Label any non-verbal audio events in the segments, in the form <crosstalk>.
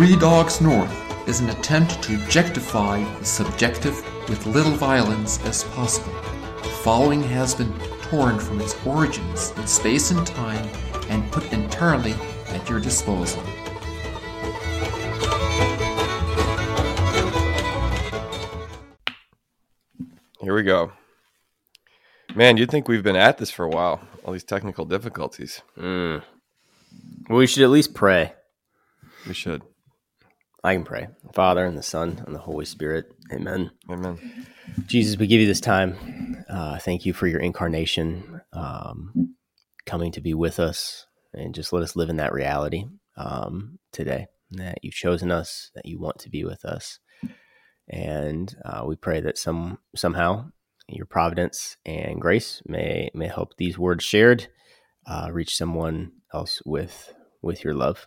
Three Dogs North is an attempt to objectify the subjective with little violence as possible. The following has been torn from its origins in space and time and put entirely at your disposal. Here we go. Man, you'd think we've been at this for a while. All these technical difficulties. Mm. Well, we should at least pray. We should. I can pray. Father and the Son and the Holy Spirit. Amen. Amen. Jesus, we give you this time. Uh, thank you for your incarnation, um, coming to be with us, and just let us live in that reality um, today. That you've chosen us, that you want to be with us, and uh, we pray that some somehow your providence and grace may may help these words shared uh, reach someone else with with your love.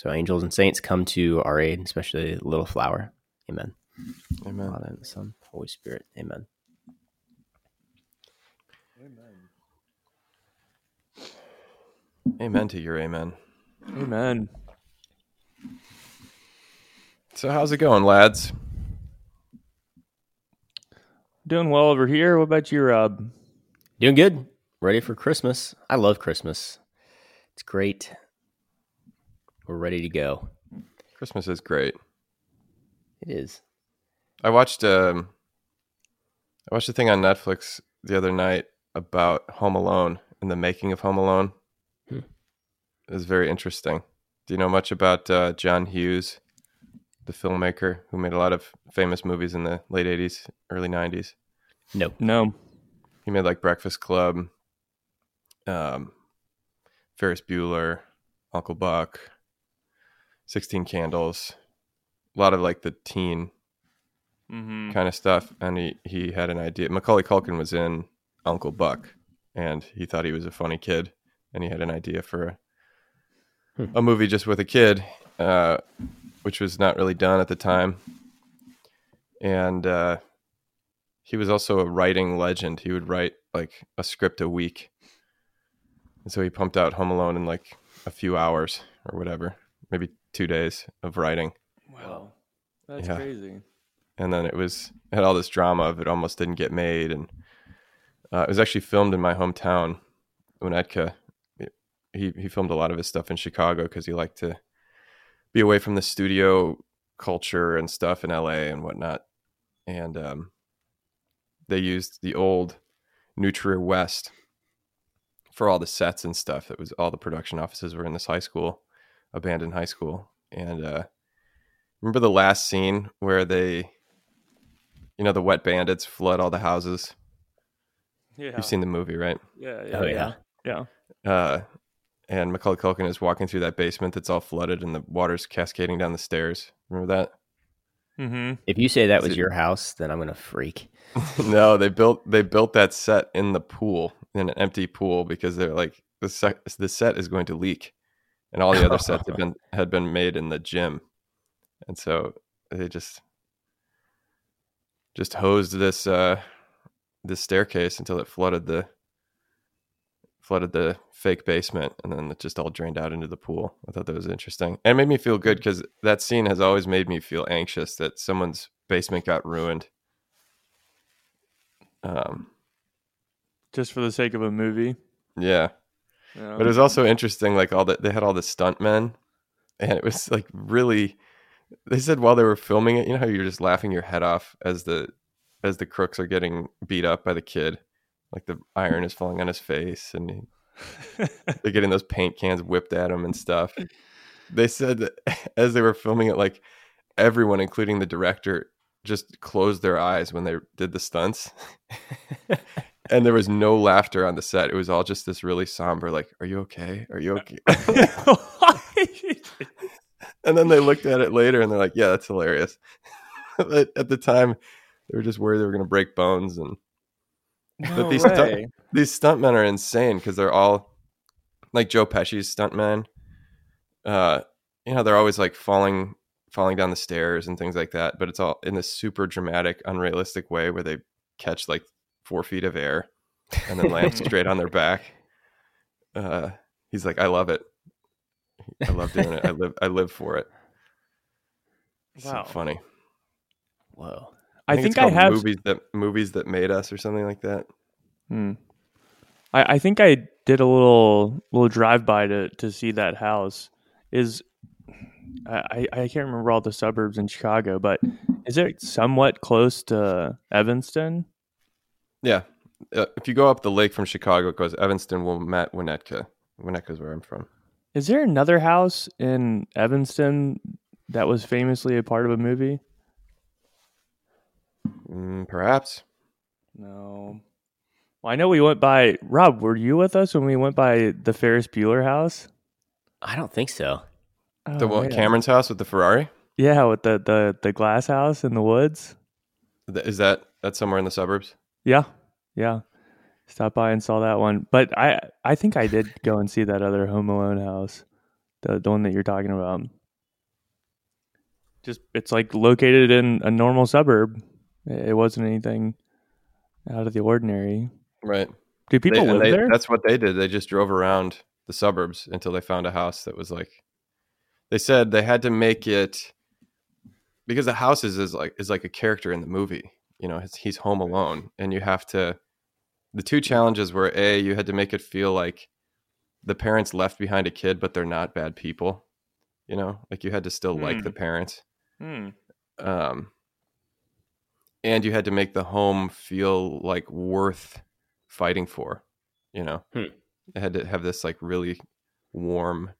So angels and saints come to our aid, especially little flower. Amen. Amen. Father and the Son, Holy Spirit. Amen. Amen. Amen to your amen. Amen. So how's it going, lads? Doing well over here. What about you, Rob? Doing good. Ready for Christmas. I love Christmas. It's great. We're ready to go. Christmas is great. It is. I watched um I watched a thing on Netflix the other night about Home Alone and the making of Home Alone. Hmm. It was very interesting. Do you know much about uh, John Hughes, the filmmaker who made a lot of famous movies in the late 80s, early 90s? No. No. He made like Breakfast Club, um, Ferris Bueller, Uncle Buck, 16 Candles, a lot of like the teen Mm-hmm. kind of stuff. And he, he had an idea. Macaulay Culkin was in Uncle Buck and he thought he was a funny kid and he had an idea for a, Hmm. a movie just with a kid, uh, which was not really done at the time. And uh, he was also a writing legend. He would write like a script a week. And so he pumped out Home Alone in like a few hours or whatever, maybe two days of writing. Wow. That's Yeah. crazy. and then it was it had all this drama of it almost didn't get made and uh, it was actually filmed in my hometown Winnetka. he he filmed a lot of his stuff in Chicago because he liked to be away from the studio culture and stuff in LA and whatnot and um, they used the old New Trier West for all the sets and stuff it was all the production offices were in this high school abandoned high school and uh, remember the last scene where they you know the wet bandits flood all the houses Yeah. you've seen the movie right yeah, yeah. Oh, yeah. Yeah. uh and Macaulay Culkin is walking through that basement that's all flooded and the water's cascading down the stairs remember that Mm-hmm. If you say that Is was it- your house, then I'm going to freak. <laughs> no they built they built that set in the pool in an empty pool because they're like the set the set is going to leak and all the other sets had <laughs> been had been made in the gym. And so they just just hosed this uh this staircase until it flooded the flooded the fake basement and then it just all drained out into the pool. I thought that was interesting. And it made me feel good because that scene has always made me feel anxious that someone's basement got ruined. Um Just for the sake of a movie. yeah Yeah. but it was also interesting like all that they had all the stuntmen and it was like really they said while they were filming it you know how you're just laughing your head off as the as the crooks are getting beat up by the kid? Like the iron is falling on his face and he, <laughs> they're getting those paint cans whipped at him and stuff. They said that <laughs> as they were filming it like everyone including the director just closed their eyes when they did the stunts <laughs> and there was no laughter on the set it was all just this really somber like are you okay are you okay <laughs> and then they looked at it later and they're like yeah that's hilarious <laughs> but at the time they were just worried they were going to break bones and no these way. stunt- these stuntmen are insane because they're all like Joe Pesci's stuntmen. Uh, you know, they're always like falling falling down the stairs and things like that, but it's all in this super dramatic, unrealistic way where they catch like four feet of air and then <laughs> land straight on their back. Uh, he's like, I love it. I love doing it. I live I live for it. So funny. Whoa. I, think I have. movies that movies that made us or something like that. Hmm. I, I think I did a little little drive by to to see that house. Is I I can't remember all the suburbs in Chicago, but is it somewhat close to Evanston? Yeah. Uh, if you go up the lake from Chicago, it goes Evanston, Wilmette, Winnetka. Winnetka is where I'm from. Is there another house in Evanston that was famously a part of a movie? Mm, perhaps. No. Well, I know we went by. Rob, were you with us when we went by the Ferris Bueller house? I don't think so. The Oh, what, man. Cameron's house with the Ferrari? Yeah, with the, the the glass house in the woods. Is that that's somewhere in the suburbs? Yeah, yeah. Stopped by and saw that one, but I I think I did go and see that other Home Alone house, the the one that you're talking about. Just it's like located in a normal suburb. It wasn't anything out of the ordinary. Right. Do people They- live they- there? That's what they did. They just drove around the suburbs until they found a house that was like. They said they had to make it because the house is, is like is like a character in the movie. You know, he's home alone, and you have to. The two challenges were a you had to make it feel like the parents left behind a kid, but they're not bad people. You know, like you had to still like Hmm. the parents. Hmm. um, and you had to make the home feel like worth fighting for. You know, Hmm. it had to have this like really warm,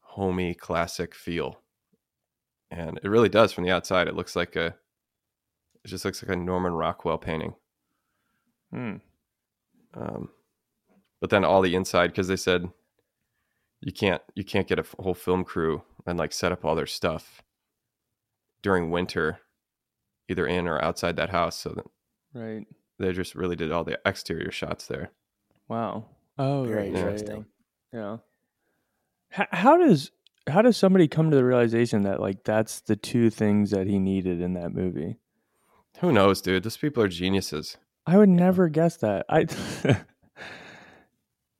homey, classic feel, and it really does from the outside. It looks like a, it just looks like a Norman Rockwell painting. Hmm. Um, but then all the inside, because they said you can't you can't get a whole film crew and like set up all their stuff during winter, either in or outside that house. So that Right. they just really did all the exterior shots there. Wow. Oh, Very right, right, interesting. Yeah. How, how does how does somebody come to the realization that like that's the two things that he needed in that movie? Who knows, dude? Those people are geniuses. I would never guess that. I <laughs>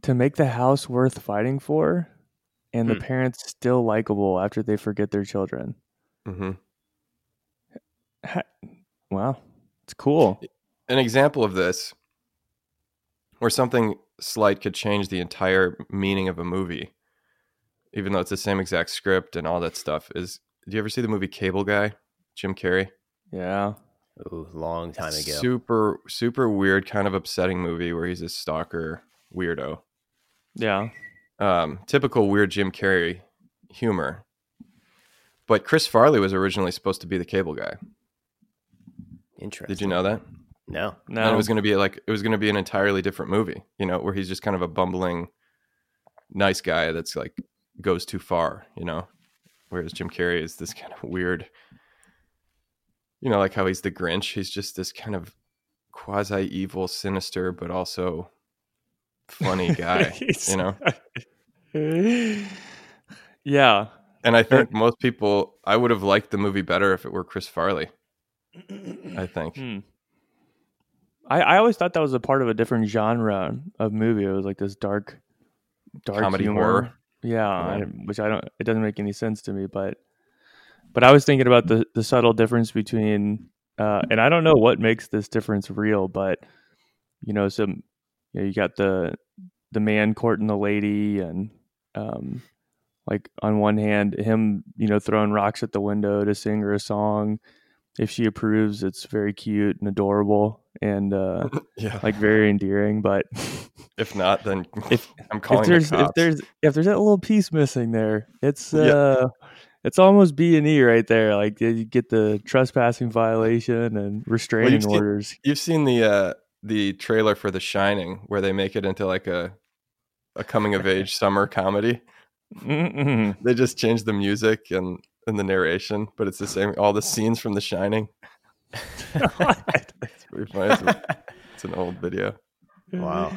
to make the house worth fighting for, and the Hmm. parents still likable after they forget their children. Mm-hmm. Ha- Wow, it's cool. An example of this, where something slight could change the entire meaning of a movie, even though it's the same exact script and all that stuff, is. Do you ever see the movie Cable Guy? Jim Carrey. Yeah. Ooh, long time ago. Super, super weird, kind of upsetting movie where he's a stalker weirdo. Yeah. Um, typical weird Jim Carrey humor. But Chris Farley was originally supposed to be the cable guy. Interesting. Did you know that? No. No. And it was going to be like it was going to be an entirely different movie, you know, where he's just kind of a bumbling, nice guy that's like goes too far, you know, whereas Jim Carrey is this kind of weird, you know, like how he's the Grinch. He's just this kind of quasi evil, sinister, but also funny guy, <laughs> you know. <laughs> yeah. And I think most people, I would have liked the movie better if it were Chris Farley. I think. Hmm. I, I always thought that was a part of a different genre of movie. It was like this dark, dark Comedy humor. horror. Yeah, I, Yeah. which I don't. It doesn't make any sense to me. But, but I was thinking about the the subtle difference between, uh, and I don't know what makes this difference real, but you know, some, you know, you got the the man courting the lady, and um, like on one hand, him, you know, throwing rocks at the window to sing her a song. If she approves, it's very cute and adorable and uh, <laughs> Yeah. like very endearing. But If not, then <laughs> If- I'm if calling there's the if there's if there's that little piece missing there, it's Yeah. It's almost B and E right there. Like you get the trespassing violation and restraining seen- orders. You've seen the uh the trailer for The Shining where they make it into like a a coming of age <laughs> summer comedy. Mm-mm. They just change the music and and the narration, but it's the same all the scenes from The Shining. <laughs> <laughs> It's funny. It's, a- it's an old video. Wow.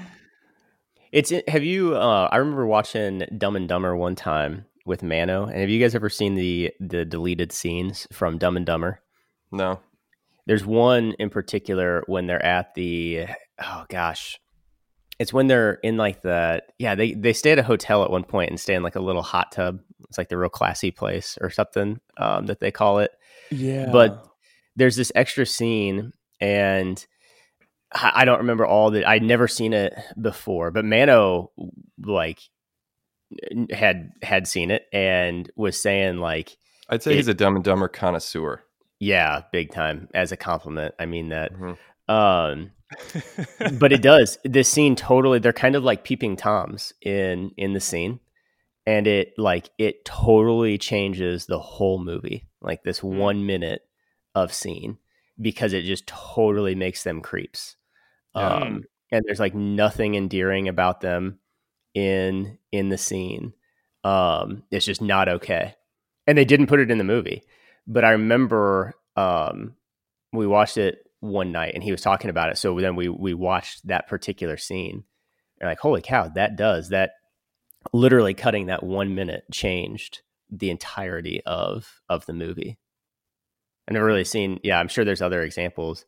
It's have you uh I remember watching Dumb and Dumber one time with Mano. And have you guys ever seen the the deleted scenes from Dumb and Dumber? No. There's one in particular when they're at the oh gosh. It's when they're in like the yeah, they they stay at a hotel at one point and stay in like a little hot tub It's like the real classy place or something um, that they call it. Yeah. But there's this extra scene, and I I don't remember all that. I'd never seen it before, but Mano like n- had had seen it and was saying like, I'd say It- he's a Dumb and Dumber connoisseur. "Yeah, big time." As a compliment, I mean that. Mhm. Um, <laughs> but it does this scene totally they're kind of like peeping toms in in the scene and it like it totally changes the whole movie like this one minute of scene because it just totally makes them creeps um and there's like nothing endearing about them in in the scene. Um it's just not okay. And they didn't put it in the movie but i remember um we watched it one night and he was talking about it. So then we we watched that particular scene. And like holy cow that does that literally cutting that one minute changed the entirety of of the movie. I've never really seen yeah i'm sure there's other examples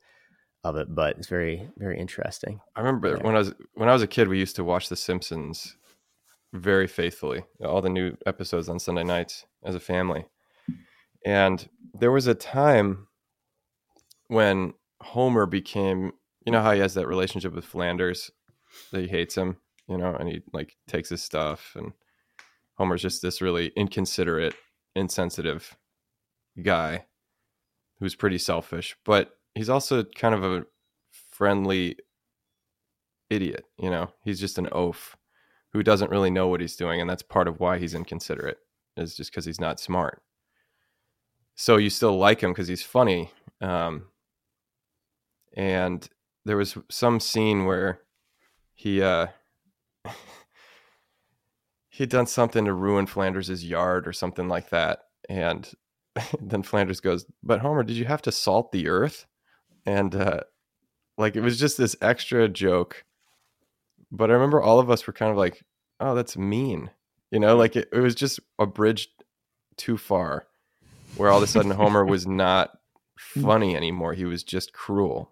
of it but it's very very interesting I remember Yeah. when I was when I was a kid, we used to watch The Simpsons very faithfully, all the new episodes on Sunday nights as a family. And there was a time when Homer became, you know, how he has that relationship with Flanders, that he hates him, you know, and he like takes his stuff, and Homer's just this really inconsiderate, insensitive guy who's pretty selfish, but he's also kind of a friendly idiot. You know, he's just an oaf who doesn't really know what he's doing, and that's part of why he's inconsiderate. Is just because he's not smart. So you still like him because he's funny. Um, and there was some scene where he uh, <laughs> he'd done something to ruin Flanders's yard or something like that, and <laughs> then Flanders goes, "But Homer, did you have to salt the earth?" And uh, like it was just this extra joke but i remember all of us were kind of like oh that's mean you know like it, it was just a bridge too far where all of a sudden <laughs> homer was not funny anymore. He was just cruel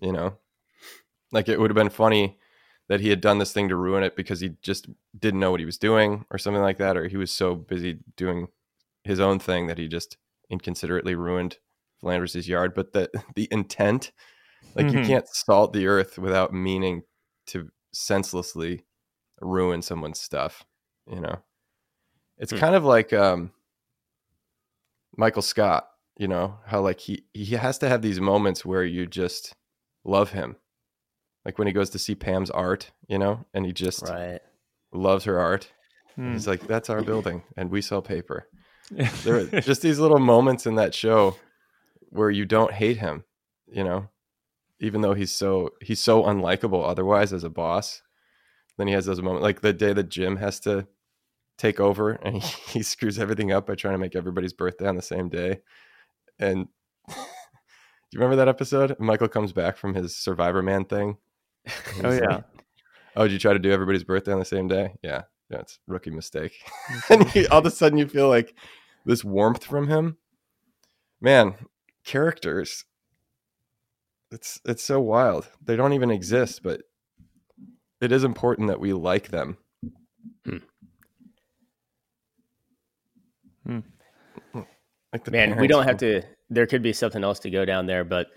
you know? Like it would have been funny that he had done this thing to ruin it because he just didn't know what he was doing or something like that or he was so busy doing his own thing that he just inconsiderately ruined flanders' yard but the <laughs> the intent like you Mhm. can't salt the earth without meaning to senselessly ruin someone's stuff you know? It's Hmm. kind of like um michael scott you know? How like he he has to have these moments where you just love him. Like when he goes to see pam's art you know? And he just right. loves her art. Hmm. he's like that's our building and we sell paper. There are <laughs> just these little moments in that show where you don't hate him you know? Even though he's so he's so unlikable otherwise as a boss then he has those moments like the day that jim has to take over and he, <laughs> he screws everything up by trying to make everybody's birthday on the same day. And <laughs> do you remember that episode? Michael comes back from his survivor man thing. Oh yeah. like, oh did you try to do everybody's birthday on the same day? Yeah yeah it's a rookie mistake. <laughs> And he, all of a sudden you feel like this warmth from him. Man characters it's it's so wild they don't even exist but it is important that we like them Hmm. like the Man, we don't have to. There could be something else to go down there, but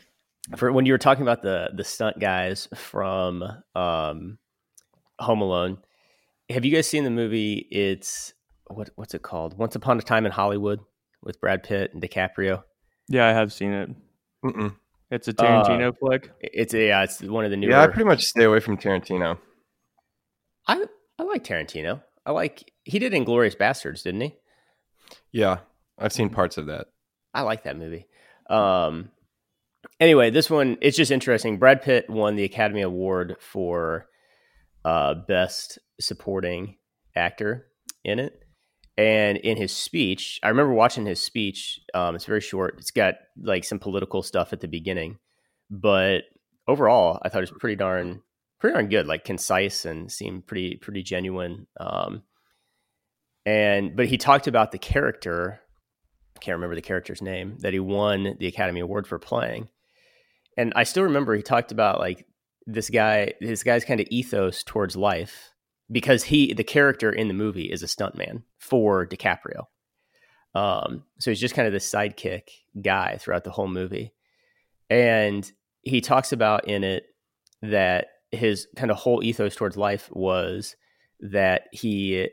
for when you were talking about the the stunt guys from um, Home Alone, have you guys seen the movie? It's what what's it called? Once Upon a Time in Hollywood with Brad Pitt and DiCaprio. Yeah, I have seen it. Mm-mm. It's a Tarantino flick. It's a yeah, it's one of the new. yeah i pretty much stay away from tarantino I I like Tarantino. I like he did Inglourious Basterds, didn't he? yeah i've seen parts of that I like that movie. Um, anyway, this one it's just interesting. Brad Pitt won the Academy Award for uh, best supporting actor in it, and in his speech, I remember watching his speech. Um, it's very short. It's got like some political stuff at the beginning, but overall, I thought it was pretty darn pretty darn good. Like concise and seemed pretty pretty genuine. Um, and but he talked about the character I can't remember the character's name that he won the Academy Award for playing. And I still remember he talked about like this guy, this guy's kind of ethos towards life because he the character in the movie is a stuntman for DiCaprio. Um, so he's just kind of this sidekick guy throughout the whole movie, and he talks about in it that his kind of whole ethos towards life was that he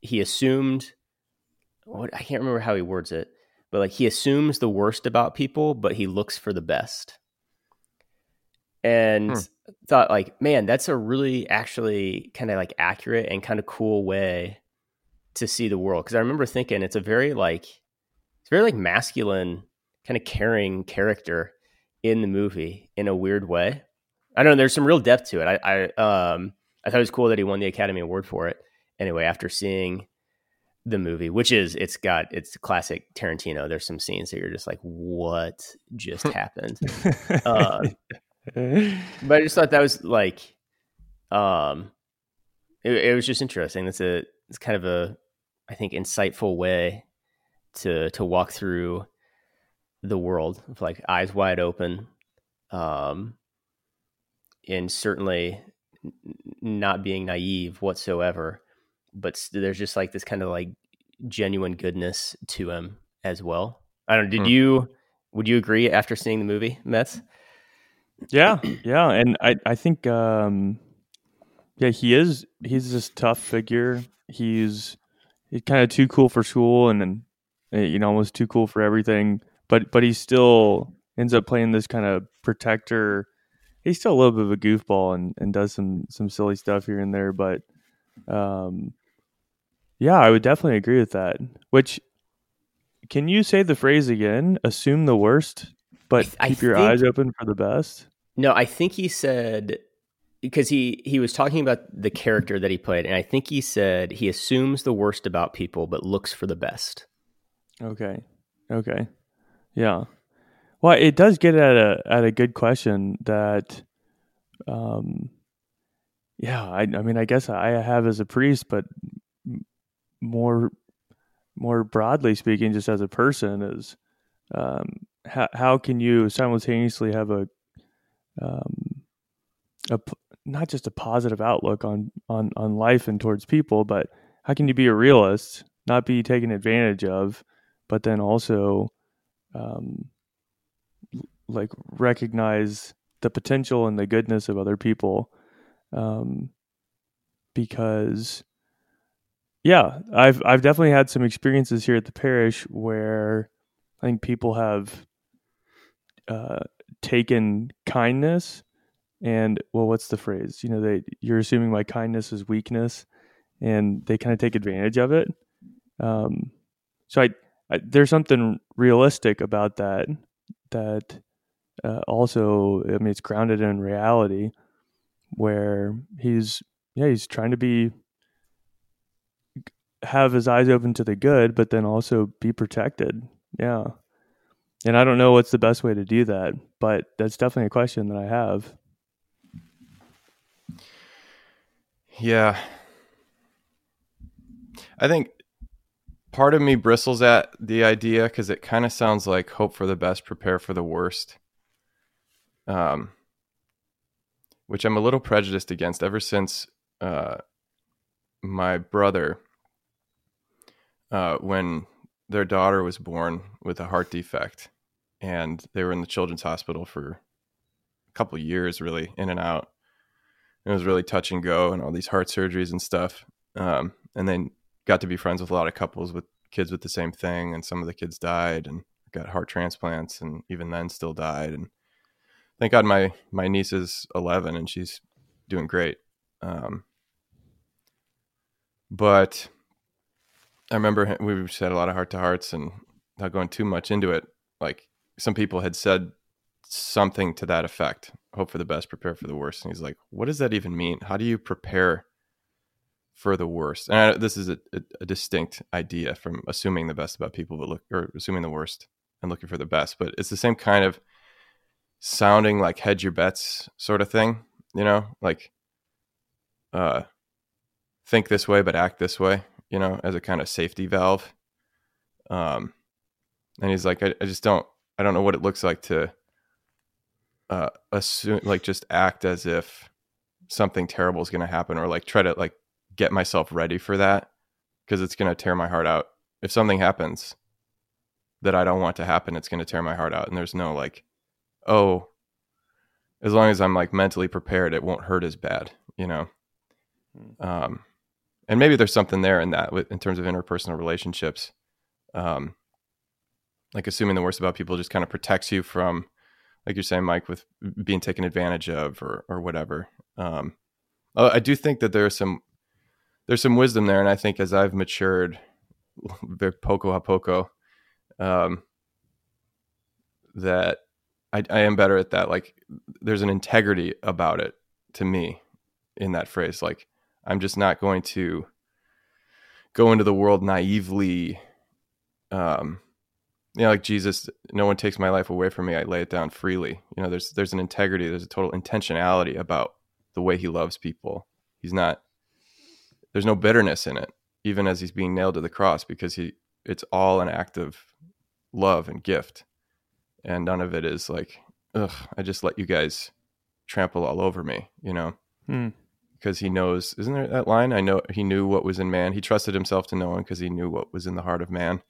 he assumed what I can't remember how he words it, but like he assumes the worst about people, but he looks for the best. And hmm. Thought like, man, that's a really actually kind of like accurate and kind of cool way to see the world. Cause I remember thinking it's a very like it's very like masculine, kind of caring character in the movie in a weird way. I don't know, there's some real depth to it. I, I um I thought it was cool that he won the Academy Award for it. Anyway, after seeing the movie, which is it's got it's classic Tarantino. There's some scenes that you're just like, what just <laughs> happened? uh, <laughs> <laughs> but I just thought that was like, um, it, it, was just interesting. That's a it's kind of a I think insightful way to to walk through the world with like eyes wide open, um, and certainly not being naive whatsoever but there's just like this kind of like genuine goodness to him as well. I don't. Did mm. you would you agree after seeing the movie Mets? Yeah, yeah, and I I think um yeah he is he's this tough figure. He's he's kind of too cool for school and then eh, you know almost too cool for everything. But but he still ends up playing this kind of protector. He's still a little bit of a goofball and, and does some some silly stuff here and there, but um yeah, I would definitely agree with that. Which can you say the phrase again? Assume the worst, but I, keep your think, eyes open for the best. No, I think he said because he he was talking about the character that he played, and I think he said he assumes the worst about people, but looks for the best. Okay. Okay. Yeah. Well, it does get at a at a good question that, um, yeah. I I mean, I guess I have as a priest, but more more broadly speaking, just as a person, is um, how how can you simultaneously have a um, a not just a positive outlook on on on life and towards people, but how can you be a realist, not be taken advantage of, but then also um, like recognize the potential and the goodness of other people, um, because yeah, I've I've definitely had some experiences here at the parish where I think people have uh, taken kindness and well, what's the phrase? You know, they you're assuming my kindness is weakness, and they kind of take advantage of it. Um, so I, I, there's something realistic about that. That uh, also, I mean, it's grounded in reality, where he's yeah he's trying to be have his eyes open to the good, but then also be protected. Yeah. And I don't know what's the best way to do that, but that's definitely a question that I have. Yeah. I think part of me bristles at the idea because it kind of sounds like hope for the best, prepare for the worst. Um, which I'm a little prejudiced against ever since uh, my brother uh, when their daughter was born with a heart defect, and they were in the children's hospital for a couple years, really in and out. It was really touch and go, and all these heart surgeries and stuff. Um, and then got to be friends with a lot of couples with kids with the same thing, and some of the kids died and got heart transplants, and even then still died. And thank God my my niece is 11 and she's doing great. Um, but I remember we had a lot of heart to hearts and not going too much into it. Like some people had said something to that effect hope for the best, prepare for the worst. And he's like, what does that even mean? How do you prepare for the worst? And I, this is a, a, a, distinct idea from assuming the best about people, but look, or assuming the worst and looking for the best. But it's the same kind of sounding like hedge your bets sort of thing, you know, like, uh, think this way, but act this way you know, as a kind of safety valve. Um, and he's like, I, I just don't, I don't know what it looks like to uh, assume, like, just act as if something terrible is going to happen, or like try to like get myself ready for that because it's going to tear my heart out. If something happens that I don't want to happen, it's going to tear my heart out. And there's no like, oh, as long as I'm like mentally prepared, it won't hurt as bad, you know? Um, and maybe there's something there in that in terms of interpersonal relationships. Um, like assuming the worst about people just kind of protects you from, like you're saying, Mike, with being taken advantage of or, or whatever. Um, I do think that there's some, there's some wisdom there. And I think as I've matured, <laughs> poco a poco, um, that I, I am better at that. Like there's an integrity about it to me in that phrase. Like I'm just not going to go into the world naively. Um, you know, like Jesus, no one takes my life away from me. I lay it down freely. You know, there's there's an integrity, there's a total intentionality about the way he loves people. He's not there's no bitterness in it, even as he's being nailed to the cross, because he it's all an act of love and gift. And none of it is like, ugh, I just let you guys trample all over me, you know? Hmm. Because he knows, isn't there that line? I know he knew what was in man. He trusted himself to no one because he knew what was in the heart of man.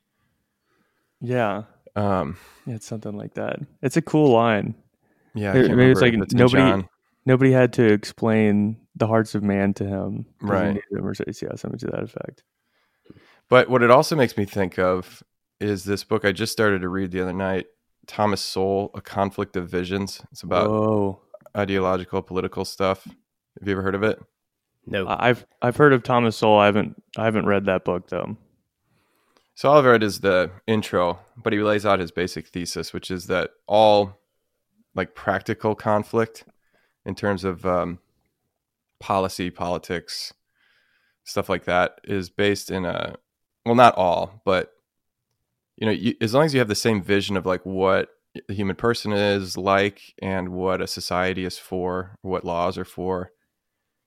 Yeah. Um, Yeah, it's something like that. It's a cool line. yeah, Maybe- it's like It's nobody-. Nobody had to explain the hearts of man to him Right. or yeah, something to that effect. But what it also makes me think of is this book I just started to read the other night, Thomas Sowell, A Conflict of Visions. It's about Whoa. ideological, political stuff. Have you ever heard of it? No. I- I've I've heard of Thomas Sowell. I haven't I haven't read that book though. So all I've read is the intro, but he lays out his basic thesis, which is that all like practical conflict in terms of um, policy, politics, stuff like that is based in a well, not all, but you know, you, as long as you have the same vision of like what the human person is like and what a society is for, what laws are for,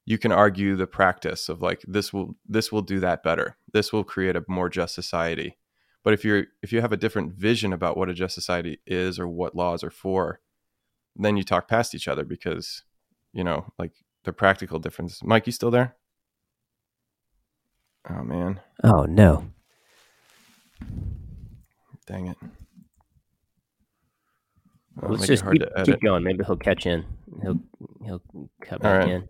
you can argue the practice of like this will this will do that better. This will create a more just society. But if you're if you have a different vision about what a just society is or what laws are for, then you talk past each other because you know like the practical difference. Mike, you still there? Oh man, oh no. dang it! Well, Let's just keep, keep going. Maybe he'll catch in. He'll he'll cut back right. in.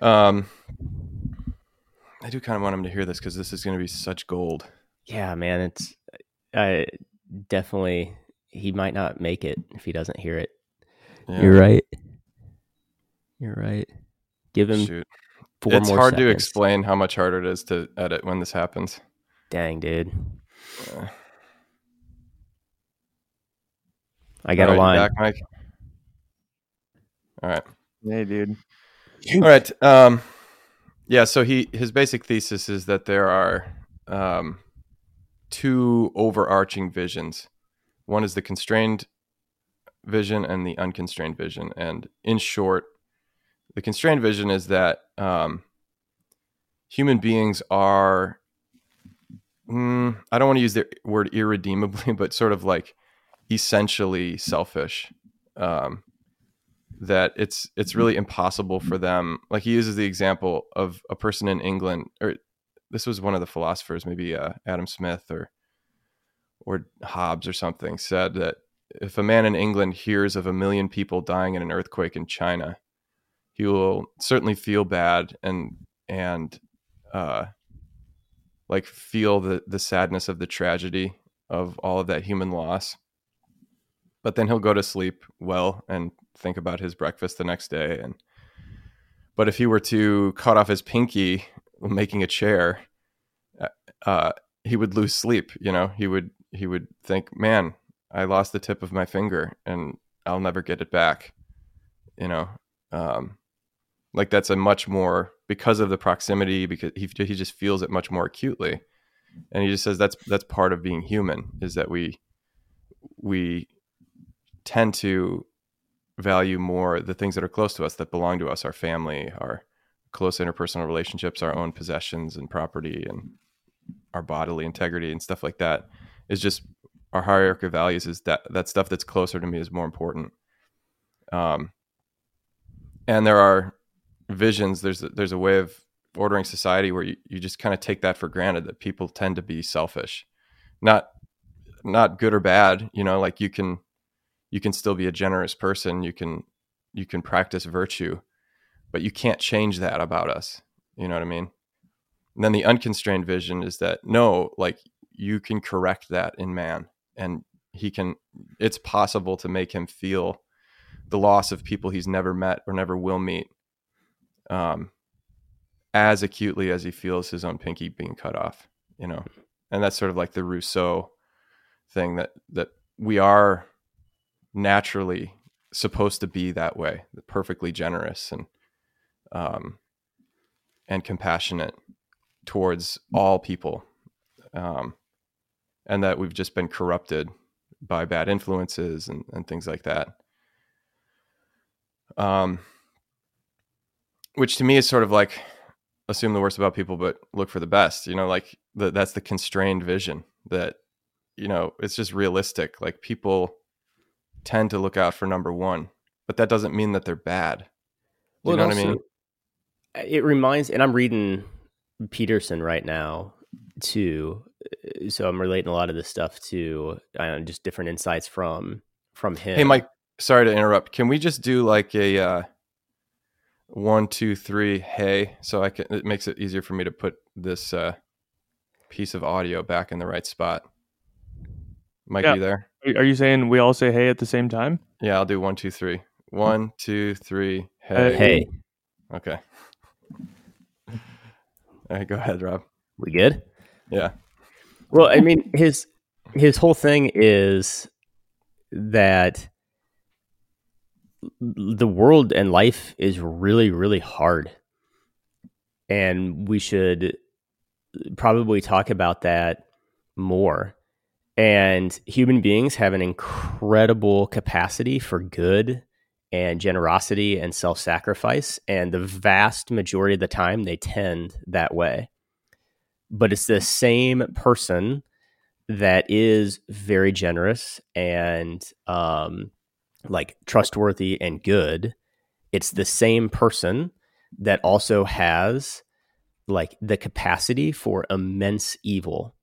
Um, I do kind of want him to hear this because this is going to be such gold. Yeah, man. It's I definitely he might not make it if he doesn't hear it. Yeah, You're right. You're right. Give him Shoot. four It's more hard to explain how much harder it is to edit when this happens. Dang, dude. Uh, I got all a right, line. back, Mike. All right. Hey, dude. All right. Um, yeah. So he his basic thesis is that there are um, two overarching visions. One is the constrained vision and the unconstrained vision. And in short, the constrained vision is that um, human beings are. Mm, I don't want to use the word irredeemably, <laughs> but sort of like essentially selfish. Um, that it's it's really impossible for them like he uses the example of a person in england or this was one of the philosophers maybe uh, adam smith or or hobbes or something said that if a man in england hears of a million people dying in an earthquake in china he will certainly feel bad and and uh like feel the the sadness of the tragedy of all of that human loss. But then he'll go to sleep well and think about his breakfast the next day and but if he were to cut off his pinky making a chair uh, uh, he would lose sleep you know? He would he would think man i lost the tip of my finger and i'll never get it back you know? Um, like that's a much more because of the proximity because he, he just feels it much more acutely. And he just says that's that's part of being human is that we we tend to value more the things that are close to us that belong to us our family our close interpersonal relationships our own possessions and property and our bodily integrity and stuff like that is just our hierarchy of values is that that stuff that's closer to me is more important. Um and there are visions there's there's a way of ordering society where you, you just kind of take that for granted that people tend to be selfish. Not not good or bad you know like you can you can still be a generous person you can you can practice virtue but you can't change that about us you know what i mean? And then the unconstrained vision is that no like you can correct that in man and he can it's possible to make him feel the loss of people he's never met or never will meet um as acutely as he feels his own pinky being cut off you know? And that's sort of like the rousseau thing that that we are naturally supposed to be that way perfectly generous and um and compassionate towards all people um and that we've just been corrupted by bad influences and, and things like that. Um which to me is sort of like assume the worst about people but look for the best you know like the, that's the constrained vision that you know it's just realistic. Like people tend to look out for number one but that doesn't mean that they're bad well, you know what I mean it reminds and i'm reading peterson right now too so i'm relating a lot of this stuff to know, just different insights from from him hey mike sorry to interrupt can we just do like a uh one, two, three, hey. So I can it makes it easier for me to put this uh, piece of audio back in the right spot. Mike, yeah. you there? Are you saying we all say hey at the same time? Yeah, I'll do one, two, three. One, two, three, hey. Hey. Okay. <laughs> All right, go ahead, Rob. We good? Yeah. Well, I mean, his his whole thing is that the world and life is really, really hard. And we should probably talk about that more. And human beings have an incredible capacity for good and generosity and self sacrifice. And the vast majority of the time, they tend that way. But it's the same person that is very generous and um, like trustworthy and good, it's the same person that also has like the capacity for immense evil.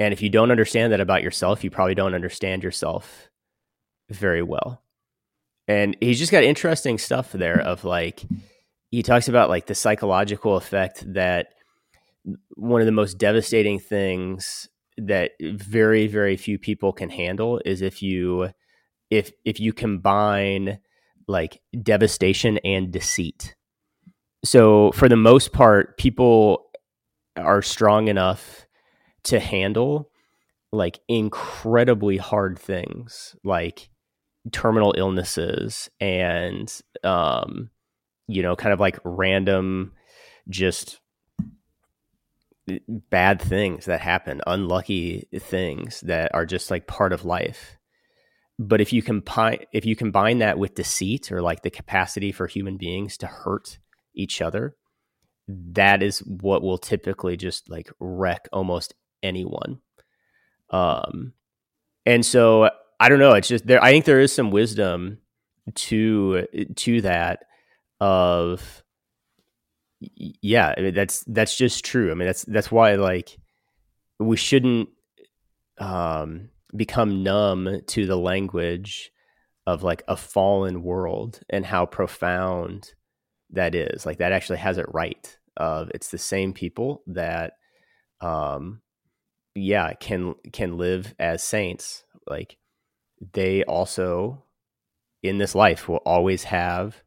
And if you don't understand that about yourself, you probably don't understand yourself very well. And he's just got interesting stuff there mm-hmm. of like, he talks about like the psychological effect that one of the most devastating things that very, very few people can handle is if you if if you combine like devastation and deceit. So for the most part, people are strong enough to handle like incredibly hard things like terminal illnesses and um you know kind of like random just bad things that happen unlucky things that are just like part of life. But if you combine if you combine that with deceit or like the capacity for human beings to hurt each other that is what will typically just like wreck almost anyone um and so i don't know it's just there i think there is some wisdom to to that of yeah I mean, that's that's just true i mean that's that's why like we shouldn't um become numb to the language of like a fallen world and how profound that is. Like that actually has it right. Of it's the same people that, um, yeah, can can live as saints. Like they also in this life will always have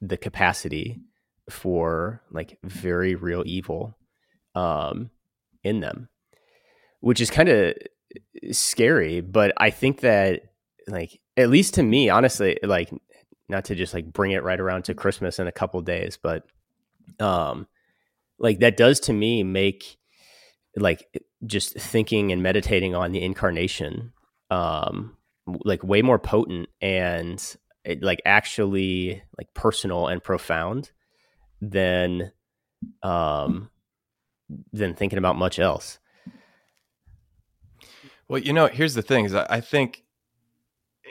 the capacity for like very real evil um in them which is kind of scary, but I think that like at least to me, honestly, like not to just like bring it right around to Christmas in a couple days, but um like that does to me make like just thinking and meditating on the incarnation um like way more potent and like actually like personal and profound than um than thinking about much else well, you know, here's the thing: is I think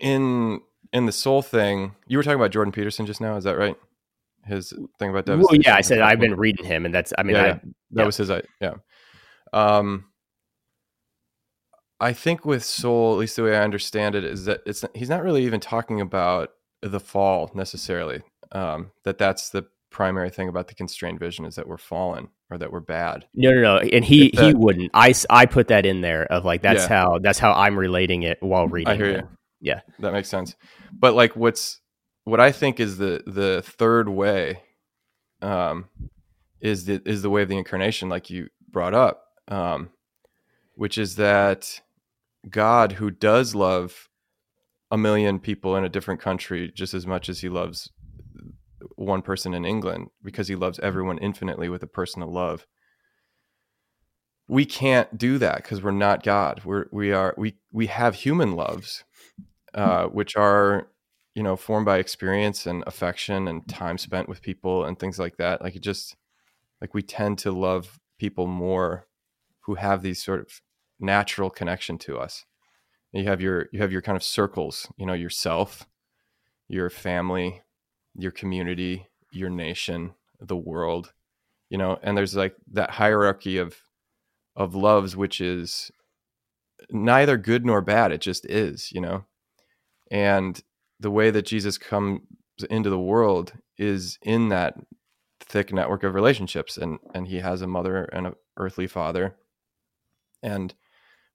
in in the Sowell thing, you were talking about Jordan Peterson just now. Is that right? his thing about Well, yeah, I said I've been reading him, and that's. I mean, Yeah, I, yeah. that yeah. was his. Yeah. Um, I think with Sowell, at least the way I understand it, is that it's he's not really even talking about the fall necessarily. Um, that that's the primary thing about the constrained vision is that we're fallen or that we're bad. No, no, no. And he If he wouldn't. I I put that in there of like that's Yeah. how that's how I'm relating it while reading. I hear it. you. Yeah. that makes sense. But like, what's what I think is the the third way, um, is the is the way of the incarnation, like you brought up, um, which is that God, who does love a million people in a different country just as much as he loves one person in England, because he loves everyone infinitely with a personal love. We can't do that because we're not God. We're we are we we have human loves, uh, which are you know formed by experience and affection and time spent with people and things like that. Like it just like we tend to love people more who have these sort of natural connection to us. You have your you have your kind of circles, you know, yourself, your family, your community, your nation, the world, you know, and there's like that hierarchy of of loves which is neither good nor bad, it just is, you know. And the way that Jesus comes into the world is in that thick network of relationships and and he has a mother and an earthly father and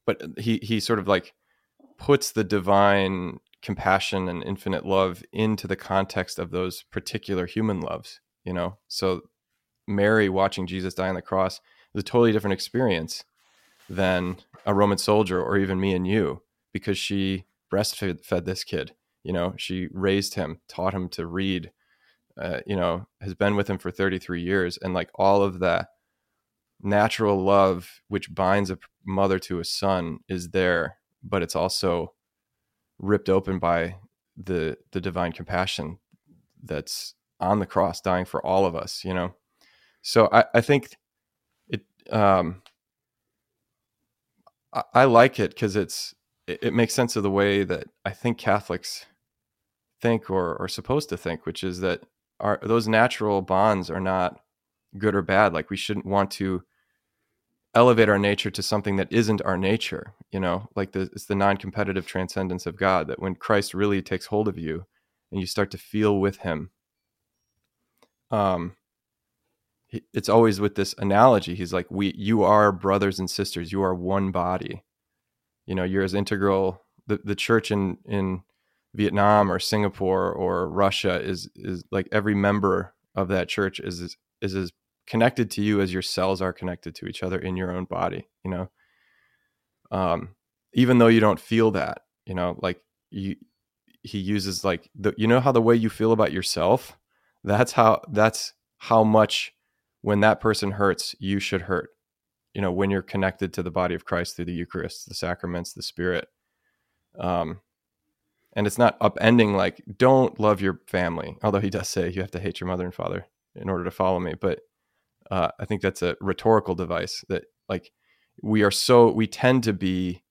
but he he sort of like puts the divine compassion and infinite love into the context of those particular human loves you know? So mary watching jesus die on the cross is a totally different experience than a roman soldier or even me and you because she breastfed fed this kid you know? She raised him taught him to read uh, you know has been with him for 33 years and like all of that natural love which binds a mother to a son is there but it's also ripped open by the the divine compassion that's on the cross dying for all of us you know? So i i think it um i, I like it because it's it, it makes sense of the way that i think catholics think or are supposed to think which is that our those natural bonds are not good or bad. Like we shouldn't want to elevate our nature to something that isn't our nature you know? Like the it's the non-competitive transcendence of god that when christ really takes hold of you and you start to feel with him um it's always with this analogy. He's like we you are brothers and sisters. You are one body. You know you're as integral the, the church in in vietnam or singapore or russia is is like every member of that church is is as connected to you as your cells are connected to each other in your own body you know? Um even though you don't feel that you know like you he uses like the you know how the way you feel about yourself? That's how that's how much when that person hurts you should hurt you know when you're connected to the body of christ through the eucharist the sacraments the spirit. Um and it's not upending like don't love your family although he does say you have to hate your mother and father in order to follow me but uh, i think that's a rhetorical device that like we are so we tend to be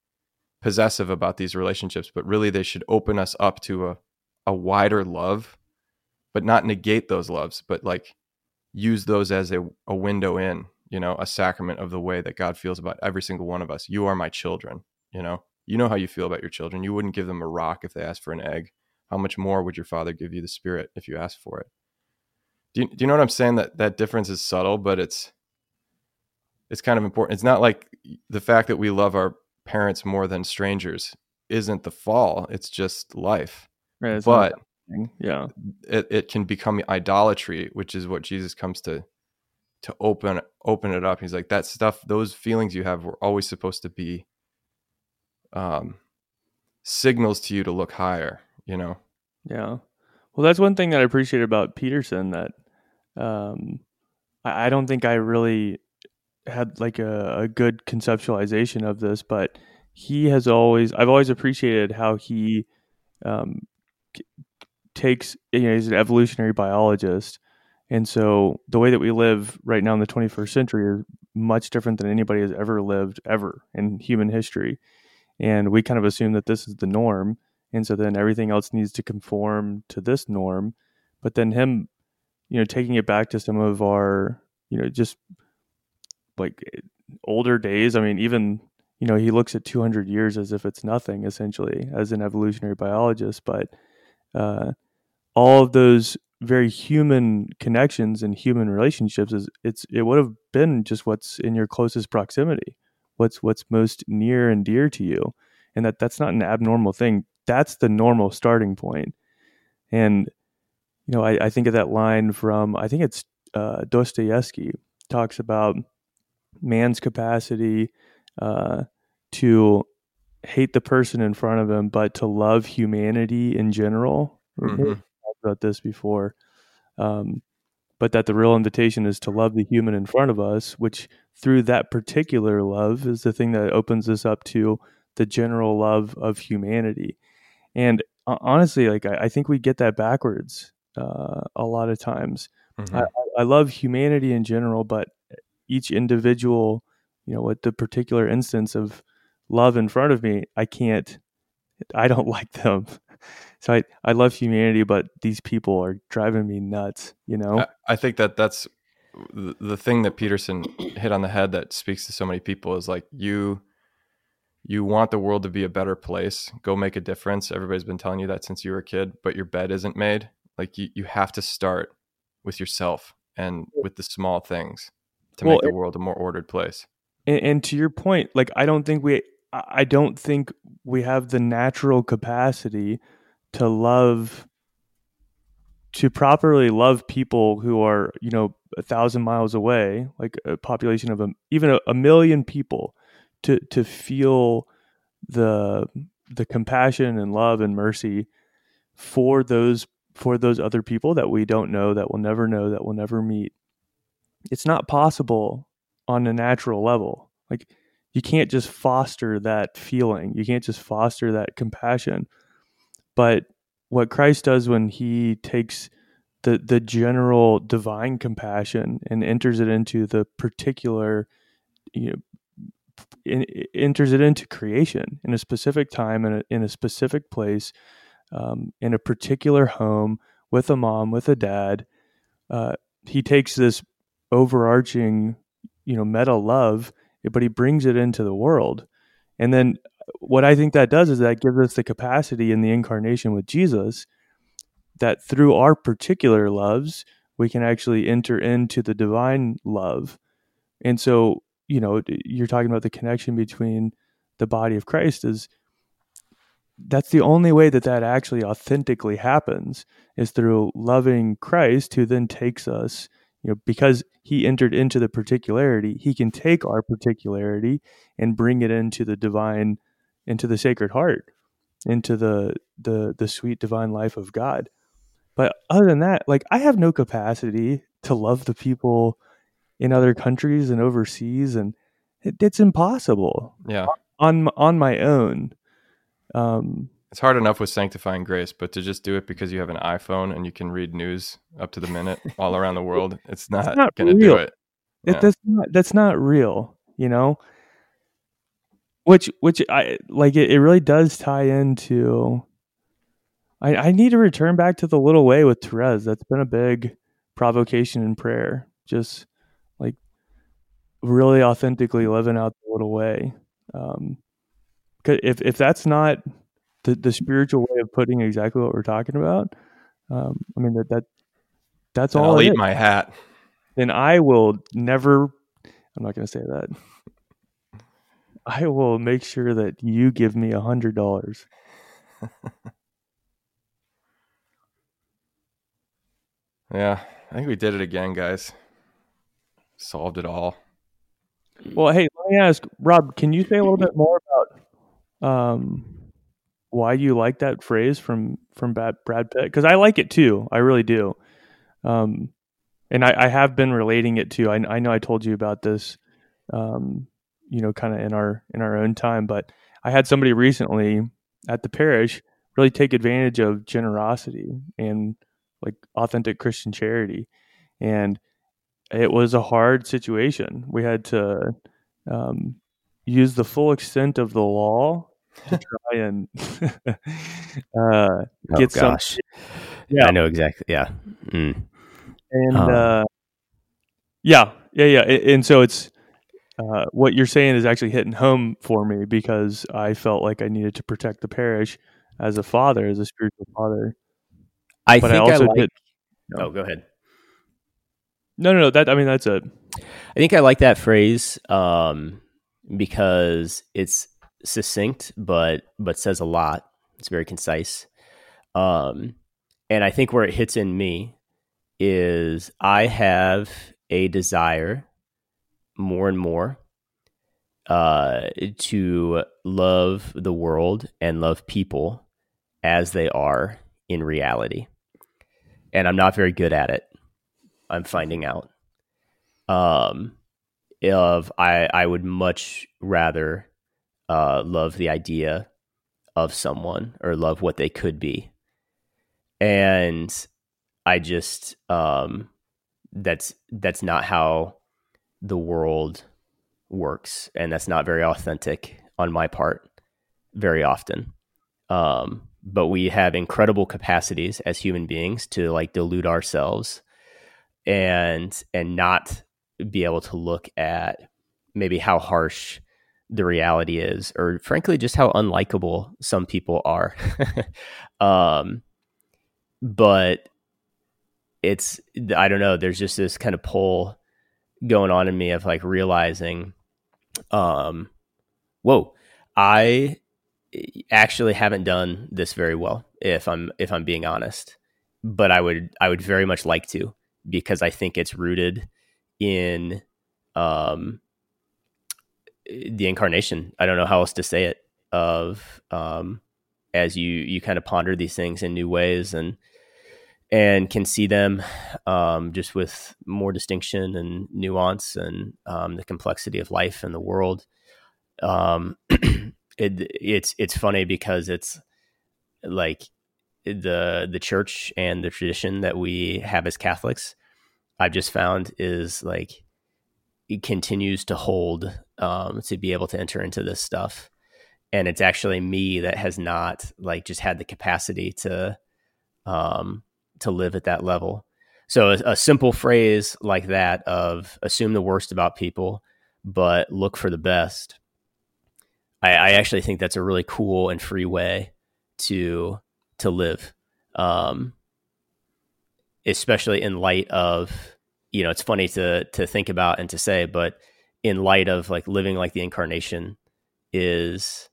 possessive about these relationships but really they should open us up to a, a wider love but not negate those loves but like use those as a, a window in you know a sacrament of the way that god feels about every single one of us. You are my children you know? You know how you feel about your children. You wouldn't give them a rock if they asked for an egg. How much more would your father give you the spirit if you asked for it do you, do you know what i'm saying? That that difference is subtle but it's it's kind of important. It's not like the fact that we love our parents more than strangers isn't the fall it's just life. Right, but yeah, it, it can become idolatry which is what jesus comes to to open open it up. He's like that stuff those feelings you have were always supposed to be um signals to you to look higher you know? Yeah. Well, that's one thing that I appreciate about Peterson that um, I, I don't think I really had like a, a good conceptualization of this, but he has always I've always appreciated how he um, takes you know he's an evolutionary biologist, and so the way that we live right now in the 21st century is much different than anybody has ever lived ever in human history, and we kind of assume that this is the norm, and so then everything else needs to conform to this norm, but then him you know, taking it back to some of our, you know, just like older days. I mean, even you know, he looks at 200 years as if it's nothing, essentially, as an evolutionary biologist. But uh, all of those very human connections and human relationships is it's it would have been just what's in your closest proximity, what's what's most near and dear to you, and that that's not an abnormal thing. That's the normal starting point. And you know, I, I think of that line from I think it's uh, Dostoevsky talks about man's capacity uh, to hate the person in front of him, but to love humanity in general. Mm-hmm. Talked about this before. Um, but that the real invitation is to love the human in front of us, which through that particular love is the thing that opens us up to the general love of humanity. And uh, honestly, like I, I, think we get that backwards uh, a lot of times. Mm-hmm. I, I, love humanity in general, but each individual, you know, with the particular instance of love in front of me, I can't, I don't <laughs> like them. So I, I love humanity, but these people are driving me nuts, you know? I, I think that that's the, the thing that Peterson hit on the head that speaks to so many people is like you, you want the world to be a better place. Go make a difference. Everybody's been telling you that since you were a kid, but your bed isn't made. Like you, you have to start with yourself and with the small things to well, make the world a more ordered place. And, and to your point, like I don't think we I don't think we have the natural capacity to love to properly love people who are you know a thousand miles away like a population of a, even a, a million people to to feel the the compassion and love and mercy for those for those other people that we don't know that we'll never know that we'll never meet it's not possible on a natural level like you can't just foster that feeling. You can't just foster that compassion. But what Christ does when he takes the the general divine compassion and enters it into the particular you know in, enters it into creation in a specific time in a, in a specific place um, in a particular home with a mom with a dad uh, he takes this overarching you know meta love but he brings it into the world. And then what I think that does is that gives us the capacity in the incarnation with Jesus that through our particular loves, we can actually enter into the divine love. And so, you know, you're talking about the connection between the body of Christ is that's the only way that that actually authentically happens is through loving Christ who then takes us you know because he entered into the particularity he can take our particularity and bring it into the divine into the sacred heart into the the the sweet divine life of god. But other than that like i have no capacity to love the people in other countries and overseas and it, it's impossible yeah. on on my own um it's hard enough with sanctifying grace, but to just do it because you have an iPhone and you can read news up to the minute all around the world, <laughs> it's not, not going to do it. Yeah. it. That's not that's not real, you know. Which which I like it, it really does tie into I, I need to return back to the little way with Therese. That's been a big provocation in prayer. Just like really authentically living out the little way. Um, if if that's not the, the spiritual way of putting exactly what we're talking about. Um, I mean that that that's and all. I'll eat is. my hat. Then I will never. I'm not going to say that. I will make sure that you give me a hundred dollars. <laughs> yeah, I think we did it again, guys. Solved it all. Well, hey, let me ask Rob. Can you say a little bit more about um, why you like that phrase from from Brad, Pitt because I like it too. I really do. Um, and I, I, have been relating it to. I, I, know I told you about this, um, you know, kind of in our in our own time. But I had somebody recently at the parish really take advantage of generosity and like authentic Christian charity, and it was a hard situation. We had to um, use the full extent of the law to <laughs> try and <laughs> uh, oh, get gosh. some. Yeah, I know exactly. Yeah. Mm. and Um, uh, yeah, yeah, yeah. And so it's uh, what you're saying is actually hitting home for me because I felt like I needed to protect the parish as a father, as a spiritual father. I But I think I, also like. did- Oh, go ahead. No, no, no. That I mean, that's it. I think I like that phrase um, because it's succinct, but but says a lot. It's very concise, um, and I think where it hits in me is I have a desire more and more uh, to love the world and love people as they are in reality, and I'm not very good at it. I'm finding out um of i i would much rather uh love the idea of someone or love what they could be. And i just um that's that's not how the world works. And that's not very authentic on my part very often. Um but we have incredible capacities as human beings to like delude ourselves and and not be able to look at maybe how harsh the reality is or frankly just how unlikable some people are. <laughs> Um but it's i don't know there's just this kind of pull going on in me of like realizing um whoa i actually haven't done this very well if i'm if i'm being honest. But i would i would very much like to because i think it's rooted in um the incarnation i don't know how else to say it of um as you you kind of ponder these things in new ways and and can see them um, just with more distinction and nuance and um, the complexity of life and the world. Um, <clears throat> it, it's it's funny because it's like the the church and the tradition that we have as Catholics. I've just found is like it continues to hold um, to be able to enter into this stuff, and it's actually me that has not like just had the capacity to um, to live at that level. So a, a, simple phrase like that of assume the worst about people, but look for the best. I, I actually think that's a really cool and free way to to live, um, especially in light of you know it's funny to to think about and to say, but in light of like living like the incarnation is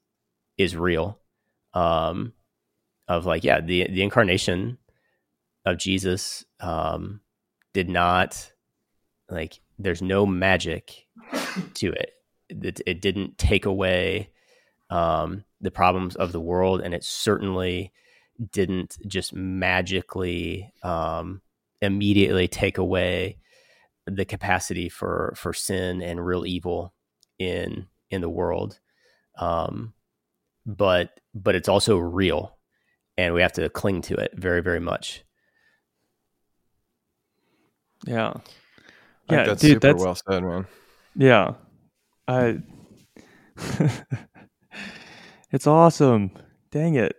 is real, um, of like yeah the the incarnation of Jesus um, did not like. There's no magic to it. It, it didn't take away um, the problems of the world, and it certainly didn't just magically um, immediately take away the capacity for for sin and real evil in in the world. Um, but but it's also real, and we have to cling to it very very much. Yeah. I Yeah, that's dude, super that's well said, man. yeah. I <laughs> It's awesome. Dang it.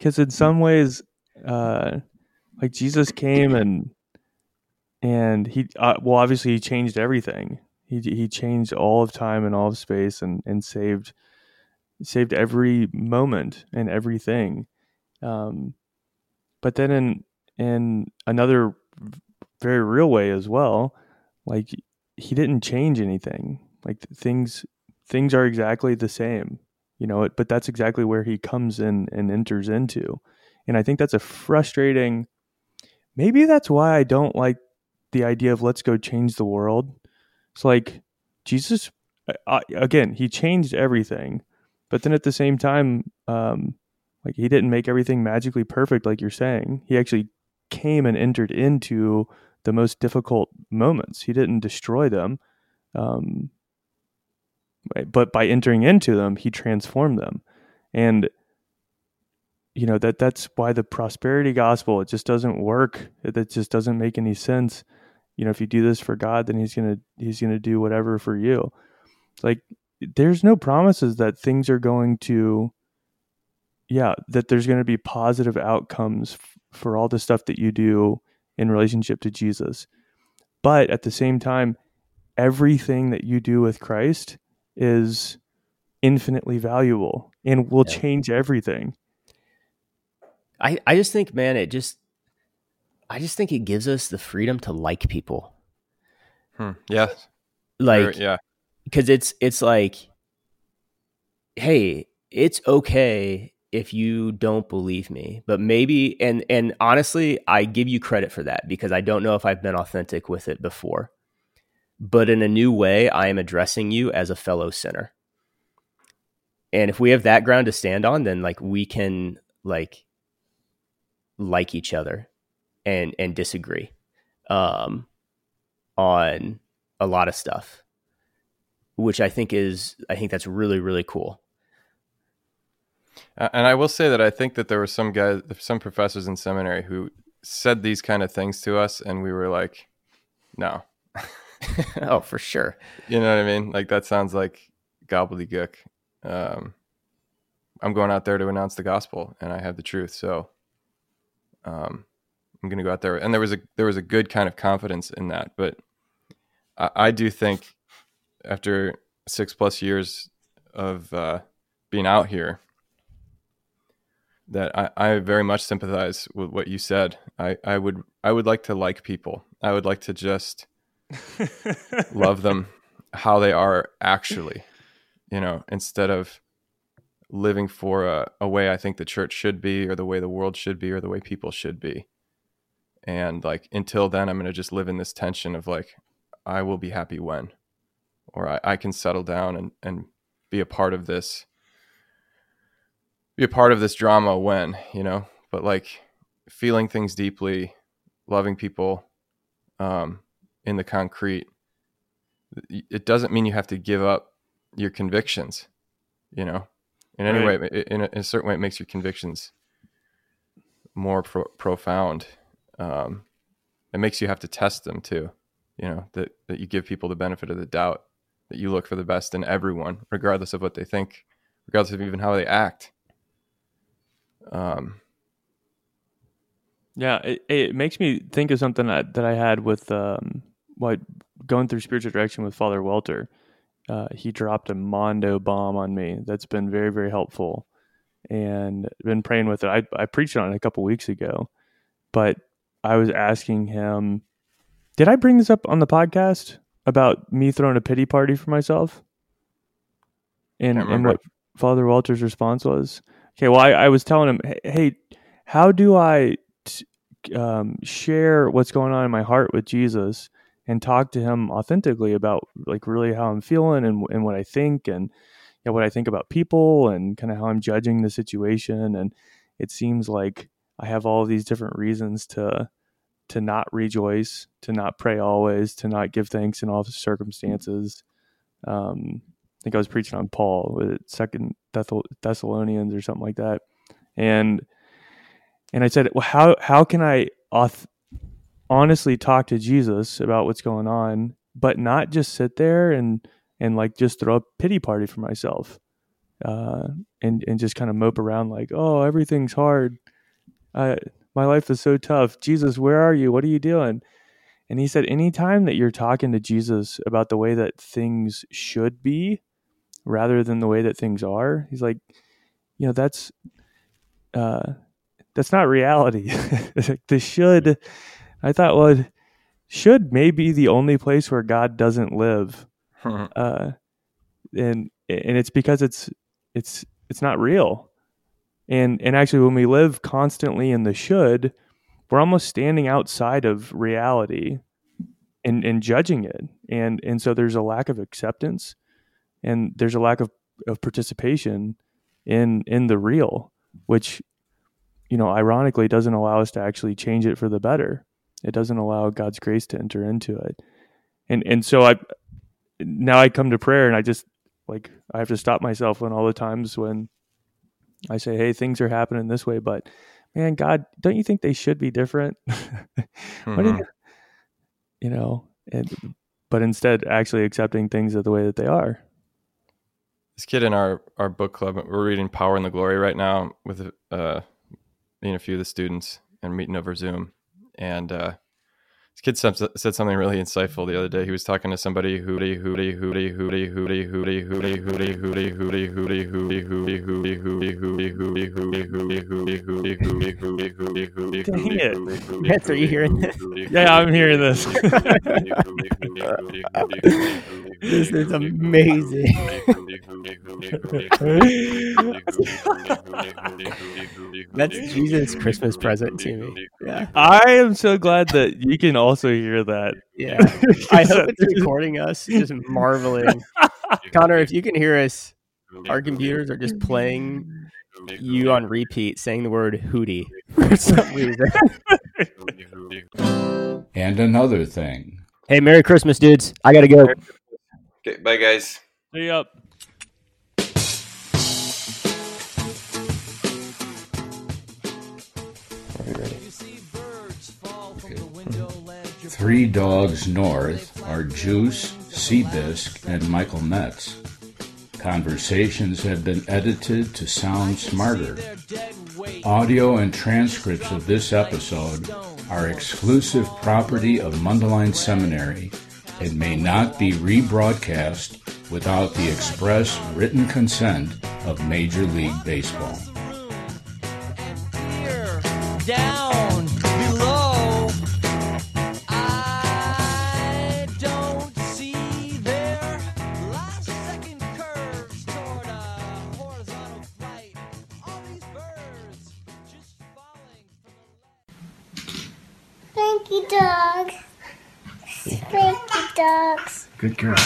Cuz in some ways uh like Jesus came and and he uh, well obviously he changed everything. He he changed all of time and all of space and and saved saved every moment and everything. Um but then in in another very real way as well like he didn't change anything like things things are exactly the same you know but that's exactly where he comes in and enters into and i think that's a frustrating maybe that's why i don't like the idea of let's go change the world it's like jesus uh, again he changed everything but then at the same time um like he didn't make everything magically perfect like you're saying he actually came and entered into the most difficult moments. He didn't destroy them, um, but by entering into them, he transformed them. And you know that that's why the prosperity gospel it just doesn't work. It, it just doesn't make any sense. You know, if you do this for God, then He's gonna He's gonna do whatever for you. Like there's no promises that things are going to, yeah, that there's going to be positive outcomes f- for all the stuff that you do in relationship to Jesus. But at the same time, everything that you do with Christ is infinitely valuable and will Yeah. change everything. I, I just think, man, it just, I just think it gives us the freedom to like people. Hmm. Yeah. Like, Very- yeah. because it's it's like hey it's okay if you don't believe me but maybe and and honestly i give you credit for that because i don't know if i've been authentic with it before but in a new way i am addressing you as a fellow sinner and if we have that ground to stand on then like we can like like each other and and disagree um on a lot of stuff which I think is I think that's really really cool. And I will say that I think that there were some guys, some professors in seminary who said these kind of things to us, and we were like, no. <laughs> oh, for sure. You know what I mean? Like that sounds like gobbledygook. Um, I'm going out there to announce the gospel, and I have the truth. So, um, I'm going to go out there, and there was a there was a good kind of confidence in that. But I, I do think after six plus years of uh, being out here, that I, I very much sympathize with what you said. I, I would I would like to like people. I would like to just <laughs> love them how they are actually, you know, instead of living for a, a way I think the church should be or the way the world should be or the way people should be. And like until then I'm gonna just live in this tension of like I will be happy when or I, I can settle down and, and be a part of this be a part of this drama when, you know, but like feeling things deeply, loving people, um, in the concrete it doesn't mean you have to give up your convictions you know in any Right. way it- in a, in a certain way it makes your convictions more pro- profound um, it makes you have to test them too you know that, that you give people the benefit of the doubt that you look for the best in everyone regardless of what they think regardless of even how they act um, Yeah, it, it makes me think of something that, that I had with um, what going through spiritual direction with Father Welter. Uh, he dropped a Mondo bomb on me that's been very very helpful, and been praying with it. I I preached on it a couple weeks ago, but I was asking him, did I bring this up on the podcast about me throwing a pity party for myself? And and what Father Walter's response was? Okay, well I, I was telling him, hey, hey how do I t- um, share what's going on in my heart with Jesus and talk to him authentically about like really how I'm feeling and, and what I think and you know, what I think about people and kind of how I'm judging the situation. And it seems like I have all these different reasons to to not rejoice, to not pray always, to not give thanks in all circumstances. Um, I think I was preaching on Paul Second Thessal- Thessalonians or something like that, and and I said, well, how how can I auth- honestly talk to Jesus about what's going on, but not just sit there and and like just throw a pity party for myself, uh, and and just kind of mope around like, oh, everything's hard. I, my life is so tough. Jesus, where are you? What are you doing? And he said, anytime that you're talking to Jesus about the way that things should be rather than the way that things are, he's like, you know, that's uh that's not reality. <laughs> the should I thought well should may be the only place where God doesn't live. <laughs> Uh and and it's because it's it's it's not real. And and actually when we live constantly in the should, we're almost standing outside of reality and and judging it. And and so there's a lack of acceptance and there's a lack of, of participation in in the real, which you know, ironically doesn't allow us to actually change it for the better. It doesn't allow God's grace to enter into it. And and so I now I come to prayer and I just like I have to stop myself when all the times when I say, "Hey, things are happening this way," but man, God, don't you think they should be different? <laughs> Mhm. you, you know, and but instead actually accepting things the way that they are. this kid in our our book club we're reading power and the glory right now with uh me and a few of the students and meeting over zoom and uh This kid said something really insightful the other day. He was talking to somebody who who who who who who who who who who who who Dang it. Yes, are you hearing this? Yeah, I'm hearing this. This is amazing. <laughs> That's Jesus' Christmas present to me. Yeah. I am so glad that you can also hear that. Yeah. I hope it's <laughs> recording us, just marveling. Connor, if you can hear us, our computers are just playing you on repeat saying the word hootie <laughs> for some reason. And another thing. hey, Merry Christmas, dudes. I gotta go. Okay, bye guys. See up. Three Dogs North are Juice, Seabisc, and Michael Metz. Conversations have been edited to sound smarter. Audio and transcripts of this episode are exclusive property of Mundelein Seminary and may not be rebroadcast without the express written consent of Major League Baseball. down below. I don't see their last second curves toward a horizontal flight. All these birds just falling from the Thank you, dog. Thank ducks. Good girl.